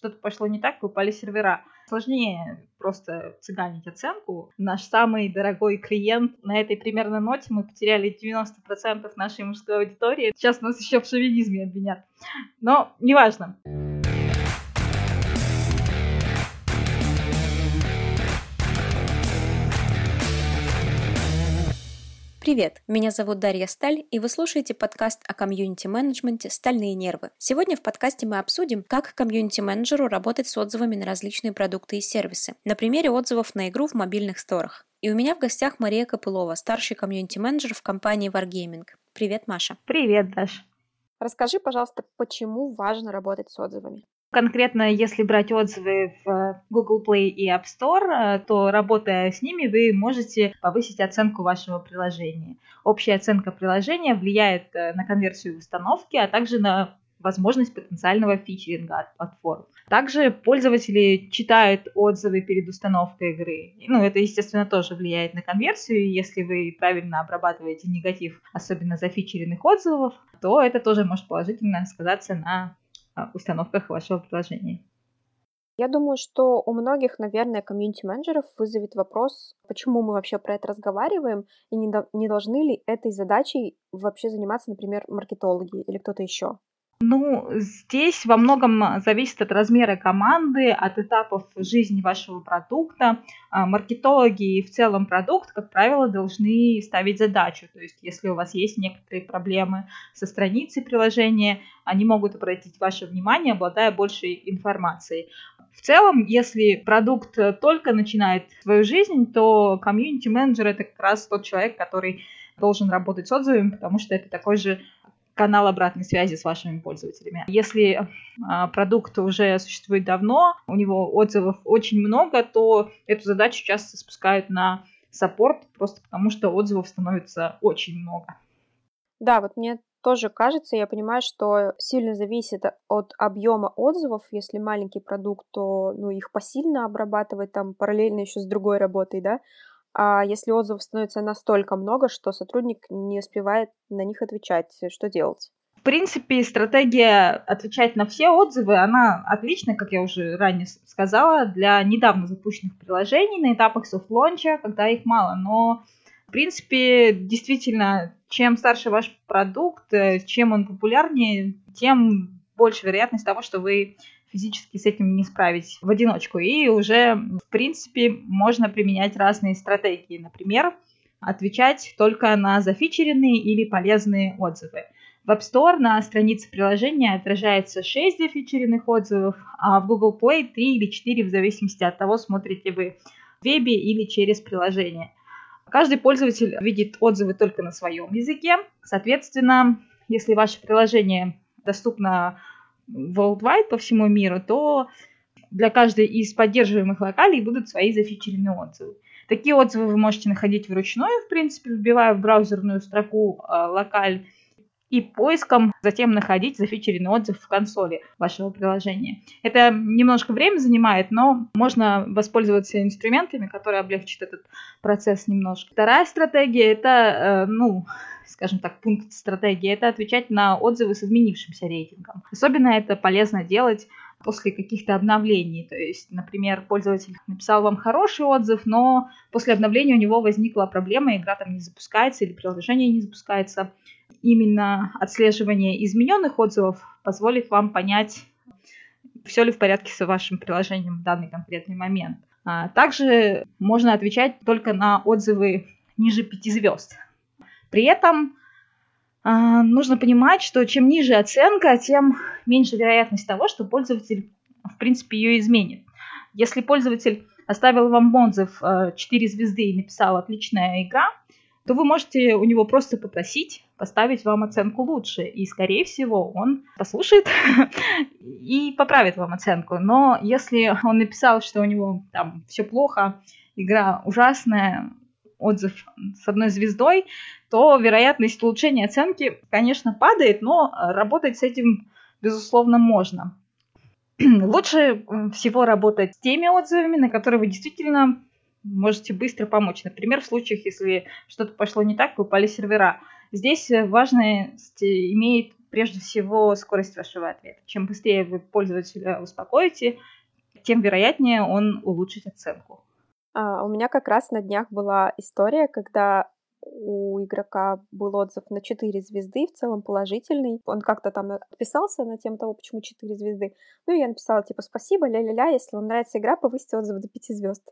что-то пошло не так, упали сервера. Сложнее просто цыганить оценку. Наш самый дорогой клиент на этой примерно ноте мы потеряли 90% нашей мужской аудитории. Сейчас нас еще в шовинизме обвинят. Но неважно. Привет, меня зовут Дарья Сталь, и вы слушаете подкаст о комьюнити-менеджменте «Стальные нервы». Сегодня в подкасте мы обсудим, как комьюнити-менеджеру работать с отзывами на различные продукты и сервисы, на примере отзывов на игру в мобильных сторах. И у меня в гостях Мария Копылова, старший комьюнити-менеджер в компании Wargaming. Привет, Маша. Привет, Даш. Расскажи, пожалуйста, почему важно работать с отзывами? Конкретно, если брать отзывы в Google Play и App Store, э, то работая с ними, вы можете повысить оценку вашего приложения. Общая оценка приложения влияет э, на конверсию установки, а также на возможность потенциального фичеринга от платформ. Также пользователи читают отзывы перед установкой игры. Ну, это, естественно, тоже влияет на конверсию. Если вы правильно обрабатываете негатив, особенно зафичеренных отзывов, то это тоже может положительно сказаться на установках вашего приложения. Я думаю, что у многих, наверное, комьюнити-менеджеров вызовет вопрос, почему мы вообще про это разговариваем, и не, до, не должны ли этой задачей вообще заниматься, например, маркетологи или кто-то еще. Ну, здесь во многом зависит от размера команды, от этапов жизни вашего продукта. А, маркетологи и в целом продукт, как правило, должны ставить задачу. То есть, если у вас есть некоторые проблемы со страницей приложения, они могут обратить ваше внимание, обладая большей информацией. В целом, если продукт только начинает свою жизнь, то комьюнити-менеджер это как раз тот человек, который должен работать с отзывами, потому что это такой же канал обратной связи с вашими пользователями. Если а, продукт уже существует давно, у него отзывов очень много, то эту задачу часто спускают на саппорт, просто потому что отзывов становится очень много. Да, вот мне тоже кажется, я понимаю, что сильно зависит от объема отзывов. Если маленький продукт, то ну, их посильно обрабатывать там параллельно еще с другой работой, да. А если отзывов становится настолько много, что сотрудник не успевает на них отвечать, что делать? В принципе, стратегия отвечать на все отзывы, она отличная, как я уже ранее сказала, для недавно запущенных приложений на этапах soft launch а, когда их мало. Но, в принципе, действительно, чем старше ваш продукт, э, чем он популярнее, тем больше вероятность того, что вы физически с этим не справить в одиночку. И уже, в принципе, можно применять разные стратегии. Например, отвечать только на зафичеренные или полезные отзывы. В App Store на странице приложения отражается 6 зафичеренных отзывов, а в Google Play 3 или 4 в зависимости от того, смотрите вы в вебе или через приложение. Каждый пользователь видит отзывы только на своем языке. Соответственно, если ваше приложение доступно worldwide по всему миру, то для каждой из поддерживаемых локалей будут свои зафичеренные отзывы. Такие отзывы вы можете находить вручную, в принципе, вбивая в браузерную строку э, локаль и поиском затем находить зафичеренный отзыв в консоли вашего приложения. Это немножко время занимает, но можно воспользоваться инструментами, которые облегчат этот процесс немножко. Вторая стратегия это, э, ну, скажем так, пункт стратегии, это отвечать на отзывы с изменившимся рейтингом. Особенно это полезно делать после каких-то обновлений. То есть, например, пользователь написал вам хороший отзыв, но после обновления у него возникла проблема, игра там не запускается или приложение не запускается. Именно отслеживание измененных отзывов позволит вам понять, все ли в порядке с вашим приложением в данный конкретный момент. А также можно отвечать только на отзывы ниже 5 звезд. При этом э, нужно понимать, что чем ниже оценка, тем меньше вероятность того, что пользователь, в принципе, ее изменит. Если пользователь оставил вам отзыв э, 4 звезды и написал «отличная игра», то вы можете у него просто попросить поставить вам оценку лучше. И, скорее всего, он послушает и поправит вам оценку. Но если он написал, что у него там все плохо, игра ужасная, отзыв с одной звездой, то вероятность улучшения оценки, конечно, падает, но работать с этим, безусловно, можно. Лучше всего работать с теми отзывами, на которые вы действительно можете быстро помочь. Например, в случаях, если что-то пошло не так, упали сервера. Здесь важность имеет прежде всего скорость вашего ответа. Чем быстрее вы пользователя успокоите, тем вероятнее он улучшит оценку. А, у меня как раз на днях была история, когда у игрока был отзыв на 4 звезды, в целом положительный. Он как-то там отписался на тему того, почему 4 звезды. Ну, и я написала, типа, спасибо, ля-ля-ля, если вам нравится игра, повысьте отзыв до 5 звезд.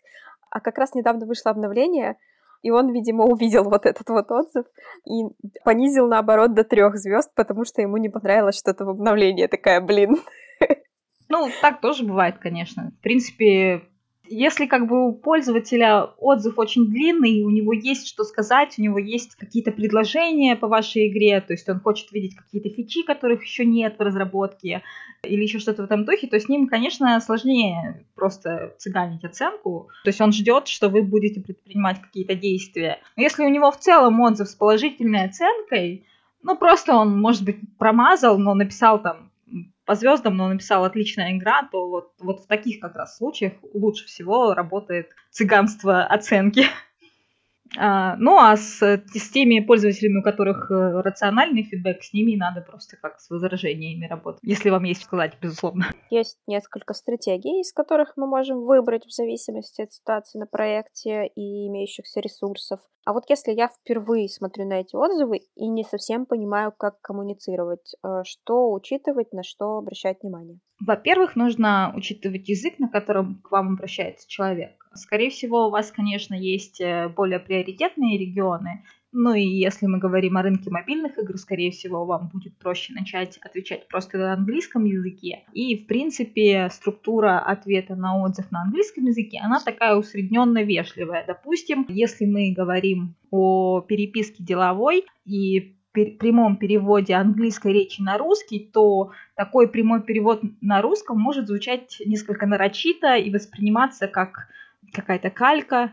А как раз недавно вышло обновление, и он, видимо, увидел вот этот вот отзыв и понизил, наоборот, до трех звезд, потому что ему не понравилось что-то в обновлении. Я такая, блин. Ну, так тоже бывает, конечно. В принципе, если как бы у пользователя отзыв очень длинный, у него есть что сказать, у него есть какие-то предложения по вашей игре, то есть он хочет видеть какие-то фичи, которых еще нет в разработке, или еще что-то в этом духе, то с ним, конечно, сложнее просто цыганить оценку. То есть он ждет, что вы будете предпринимать какие-то действия. Но если у него в целом отзыв с положительной оценкой, ну просто он, может быть, промазал, но написал там по звездам, но написал отличная игра, то вот, вот в таких как раз случаях лучше всего работает цыганство оценки. А, ну, а с, с теми пользователями, у которых э, рациональный фидбэк, с ними надо просто как с возражениями работать, если вам есть сказать, безусловно. Есть несколько стратегий, из которых мы можем выбрать в зависимости от ситуации на проекте и имеющихся ресурсов. А вот если я впервые смотрю на эти отзывы и не совсем понимаю, как коммуницировать, э, что учитывать, на что обращать внимание? Во-первых, нужно учитывать язык, на котором к вам обращается человек. Скорее всего, у вас, конечно, есть э, более приоритетные регионы, ну и если мы говорим о рынке мобильных игр, скорее всего, вам будет проще начать отвечать просто на английском языке. И, в принципе, структура ответа на отзыв на английском языке, она такая усредненно вежливая. Допустим, если мы говорим о переписке деловой и прямом переводе английской речи на русский, то такой прямой перевод на русском может звучать несколько нарочито и восприниматься как какая-то калька,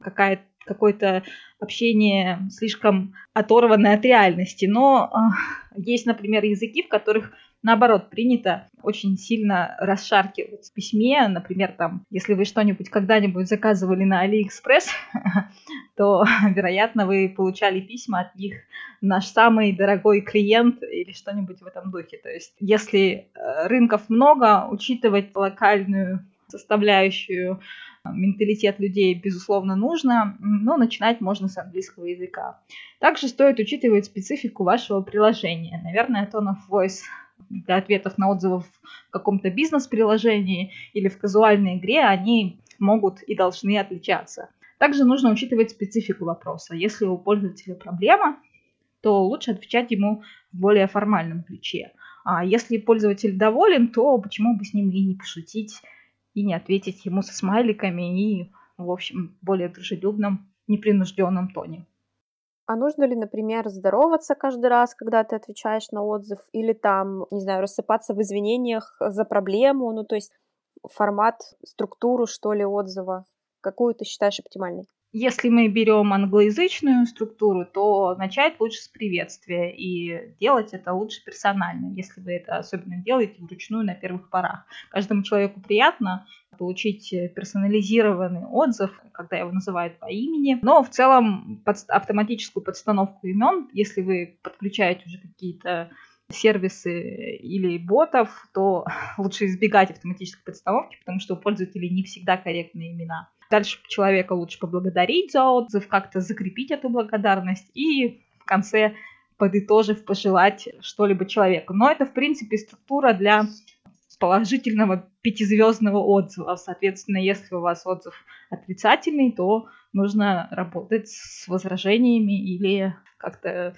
какая какое-то общение слишком оторванное от реальности. Но э, есть, например, языки, в которых наоборот, принято очень сильно расшаркивать в письме. Например, там, если вы что-нибудь когда-нибудь заказывали на Алиэкспресс, то, вероятно, вы получали письма от них наш самый дорогой клиент или что-нибудь в этом духе. То есть, если э, рынков много, учитывать локальную составляющую э, менталитет людей, безусловно, нужно, но начинать можно с английского языка. Также стоит учитывать специфику вашего приложения. Наверное, tone of voice для ответов на отзывы в каком-то бизнес-приложении или в казуальной игре, они могут и должны отличаться. Также нужно учитывать специфику вопроса. Если у пользователя проблема, то лучше отвечать ему в более формальном ключе. А если пользователь доволен, то почему бы с ним и не пошутить, и не ответить ему со смайликами и, в общем, более дружелюбном, непринужденном тоне. А нужно ли, например, здороваться каждый раз, когда ты отвечаешь на отзыв, или там, не знаю, рассыпаться в извинениях за проблему, ну, то есть формат, структуру, что ли, отзыва? Какую ты считаешь оптимальной? Если мы берем англоязычную структуру, то начать лучше с приветствия и делать это лучше персонально, если вы это особенно делаете вручную на первых порах. Каждому человеку приятно получить персонализированный отзыв, когда его называют по имени. Но в целом под автоматическую подстановку имен, если вы подключаете уже какие-то сервисы или ботов, то лучше избегать автоматической подстановки, потому что у пользователей не всегда корректные имена. Дальше человека лучше поблагодарить за отзыв, как-то закрепить эту благодарность и в конце подытожив, пожелать что-либо человеку. Но это, в принципе, структура для положительного пятизвездного отзыва. Соответственно, если у вас отзыв отрицательный, то нужно работать с возражениями или как-то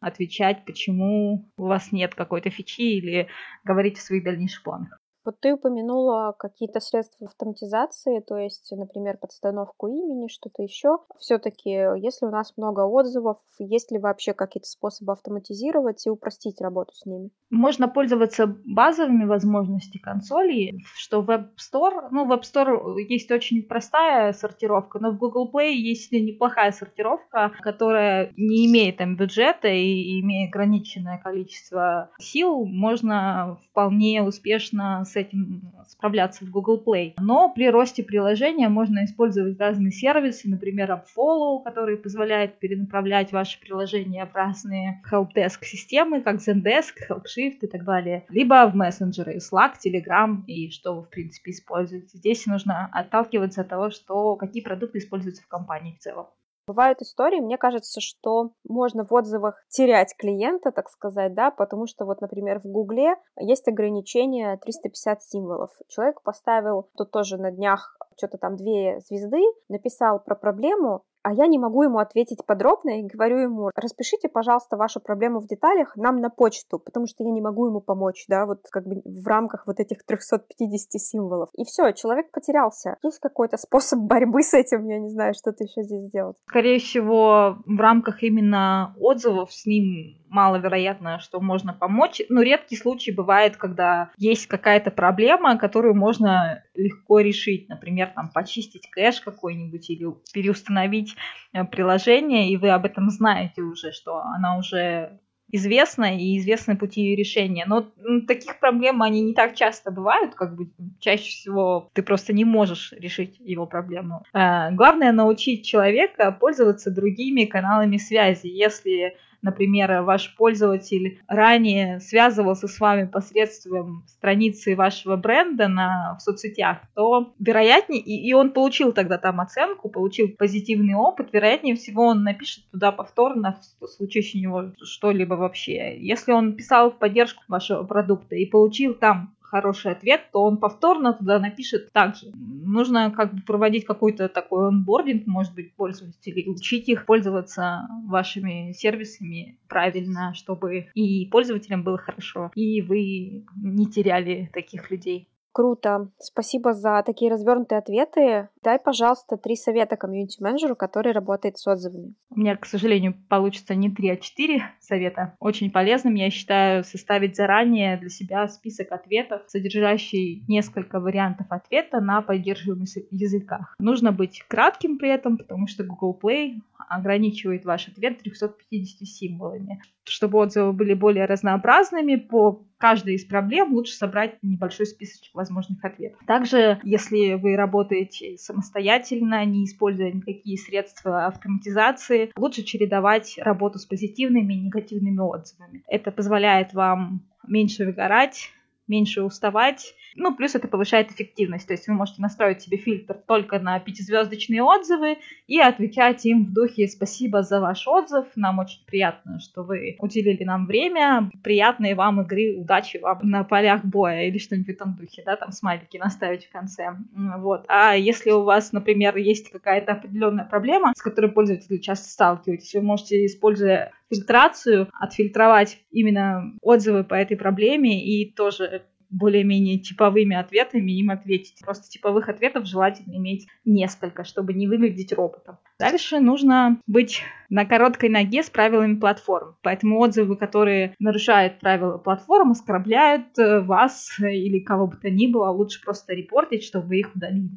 отвечать, почему у вас нет какой-то фичи или говорить о своих дальнейших планах. Вот ты упомянула какие-то средства автоматизации, то есть, например, подстановку имени, что-то еще. Все-таки, если у нас много отзывов, есть ли вообще какие-то способы автоматизировать и упростить работу с ними? Можно пользоваться базовыми возможностями консолей, что в Web Store, ну, в Web Store есть очень простая сортировка, но в Google Play есть неплохая сортировка, которая не имеет там бюджета и имеет ограниченное количество сил, можно вполне успешно с этим справляться в Google Play. Но при росте приложения можно использовать разные сервисы, например, AppFollow, который позволяет перенаправлять ваше приложение в разные helpdesk системы, как Zendesk, HelpShift и так далее, либо в мессенджеры Slack, Telegram и что вы, в принципе, используете. Здесь нужно отталкиваться от того, что какие продукты используются в компании в целом. Бывают истории, мне кажется, что можно в отзывах терять клиента, так сказать, да, потому что вот, например, в Гугле есть ограничение 350 символов. Человек поставил, тут тоже на днях что-то там две звезды, написал про проблему, а я не могу ему ответить подробно и говорю ему, распишите, пожалуйста, вашу проблему в деталях нам на почту, потому что я не могу ему помочь, да, вот как бы в рамках вот этих 350 символов. И все, человек потерялся. Есть какой-то способ борьбы с этим, я не знаю, что ты еще здесь сделать. Скорее всего, в рамках именно отзывов с ним маловероятно, что можно помочь. Но редкий случай бывает, когда есть какая-то проблема, которую можно легко решить. Например, там почистить кэш какой-нибудь или переустановить э, приложение, и вы об этом знаете уже, что она уже известна и известны пути ее решения. Но таких проблем они не так часто бывают, как бы чаще всего ты просто не можешь решить его проблему. Э, главное научить человека пользоваться другими каналами связи. Если например, ваш пользователь ранее связывался с вами посредством страницы вашего бренда на, в соцсетях, то вероятнее, и, и он получил тогда там оценку, получил позитивный опыт, вероятнее всего он напишет туда повторно, в случае у него что-либо вообще. Если он писал в поддержку вашего продукта и получил там хороший ответ, то он повторно туда напишет также. Нужно как бы проводить какой-то такой онбординг, может быть, пользователей, учить их пользоваться вашими сервисами правильно, чтобы и пользователям было хорошо, и вы не теряли таких людей. Круто. Спасибо за такие развернутые ответы. Дай, пожалуйста, три совета комьюнити-менеджеру, который работает с отзывами. У меня, к сожалению, получится не три, а четыре совета. Очень полезным я считаю составить заранее для себя список ответов, содержащий несколько вариантов ответа на поддерживаемых языках. Нужно быть кратким при этом, потому что Google Play ограничивает ваш ответ 350 символами. Чтобы отзывы были более разнообразными по каждой из проблем лучше собрать небольшой списочек возможных ответов. Также, если вы работаете самостоятельно, не используя никакие средства автоматизации, лучше чередовать работу с позитивными и негативными отзывами. Это позволяет вам меньше выгорать, меньше уставать. Ну, плюс это повышает эффективность. То есть вы можете настроить себе фильтр только на пятизвездочные отзывы и отвечать им в духе «Спасибо за ваш отзыв, нам очень приятно, что вы уделили нам время, приятной вам игры, удачи вам на полях боя» или что-нибудь в этом духе, да, там смайлики наставить в конце. Вот. А если у вас, например, есть какая-то определенная проблема, с которой пользователи часто сталкиваются, вы можете, используя фильтрацию, отфильтровать именно отзывы по этой проблеме и тоже более-менее типовыми ответами им ответить. Просто типовых ответов желательно иметь несколько, чтобы не выглядеть роботом. Дальше нужно быть на короткой ноге с правилами платформ. Поэтому отзывы, которые нарушают правила платформы, оскорбляют э, вас или кого бы то ни было, лучше просто репортить, чтобы вы их удалили.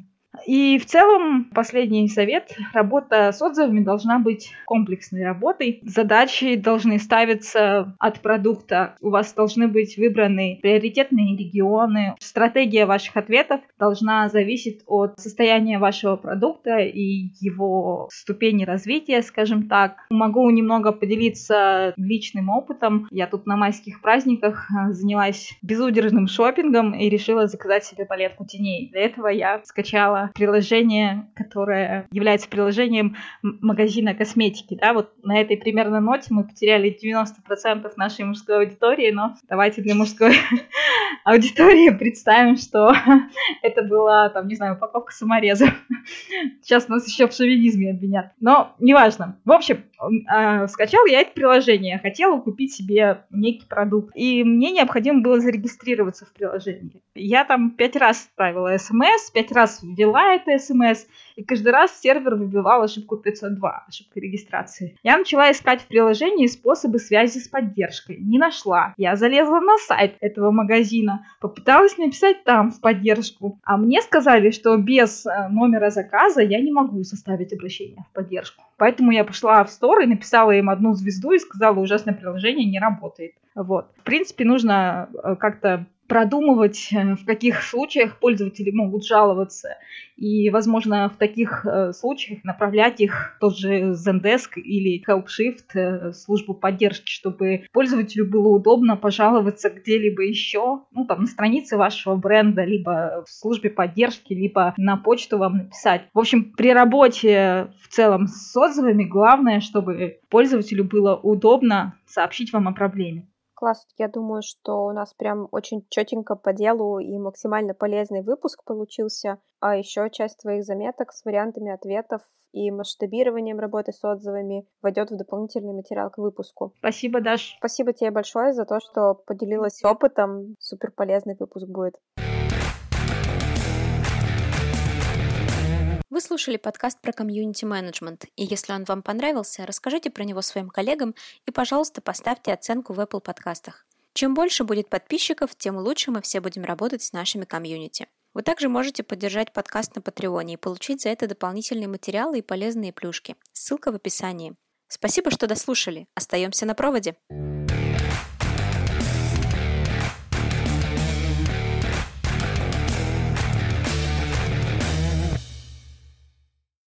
И в целом, последний совет, работа с отзывами должна быть комплексной работой. Задачи должны ставиться от продукта. У вас должны быть выбраны приоритетные регионы. Стратегия ваших ответов должна зависеть от состояния вашего продукта и его ступени развития, скажем так. Могу немного поделиться личным опытом. Я тут на майских праздниках занялась безудержным шопингом и решила заказать себе палетку теней. Для этого я скачала приложение, которое является приложением магазина косметики. Да, вот на этой примерно ноте мы потеряли 90% нашей мужской аудитории, но давайте для мужской аудитории представим, что это была, там, не знаю, упаковка самореза. Сейчас нас еще в шовинизме обвинят. Но неважно. В общем, э, скачал я это приложение, хотела купить себе некий продукт, и мне необходимо было зарегистрироваться в приложении. Я там пять раз отправила смс, пять раз ввела ввела это смс, и каждый раз сервер выбивал ошибку 502, ошибку регистрации. Я начала искать в приложении способы связи с поддержкой. Не нашла. Я залезла на сайт этого магазина, попыталась написать там в поддержку, а мне сказали, что без э, номера заказа я не могу составить обращение в поддержку. Поэтому я пошла в стор и написала им одну звезду и сказала, ужасное приложение не работает. Вот. В принципе, нужно э, как-то продумывать, э, в каких случаях пользователи могут жаловаться. И, возможно, в таких э, случаях направлять их тот же Zendesk или HelpShift, э, службу поддержки, чтобы пользователю было удобно пожаловаться где-либо еще, ну, там, на странице вашего бренда, либо в службе поддержки, либо на почту вам написать. В общем, при работе в целом с отзывами главное, чтобы пользователю было удобно сообщить вам о проблеме. Класс, я думаю, что у нас прям очень четенько по делу и максимально полезный выпуск получился. А еще часть твоих заметок с вариантами ответов и масштабированием работы с отзывами войдет в дополнительный материал к выпуску. Спасибо, Даш. Спасибо тебе большое за то, что поделилась опытом. Супер полезный выпуск будет. Вы слушали подкаст про комьюнити-менеджмент, и если он вам понравился, расскажите про него своим коллегам и, пожалуйста, поставьте оценку в Apple подкастах. Чем больше будет подписчиков, тем лучше мы все будем работать с нашими комьюнити. Вы также можете поддержать подкаст на Патреоне и получить за это дополнительные материалы и полезные плюшки. Ссылка в описании. Спасибо, что дослушали. Остаемся на проводе.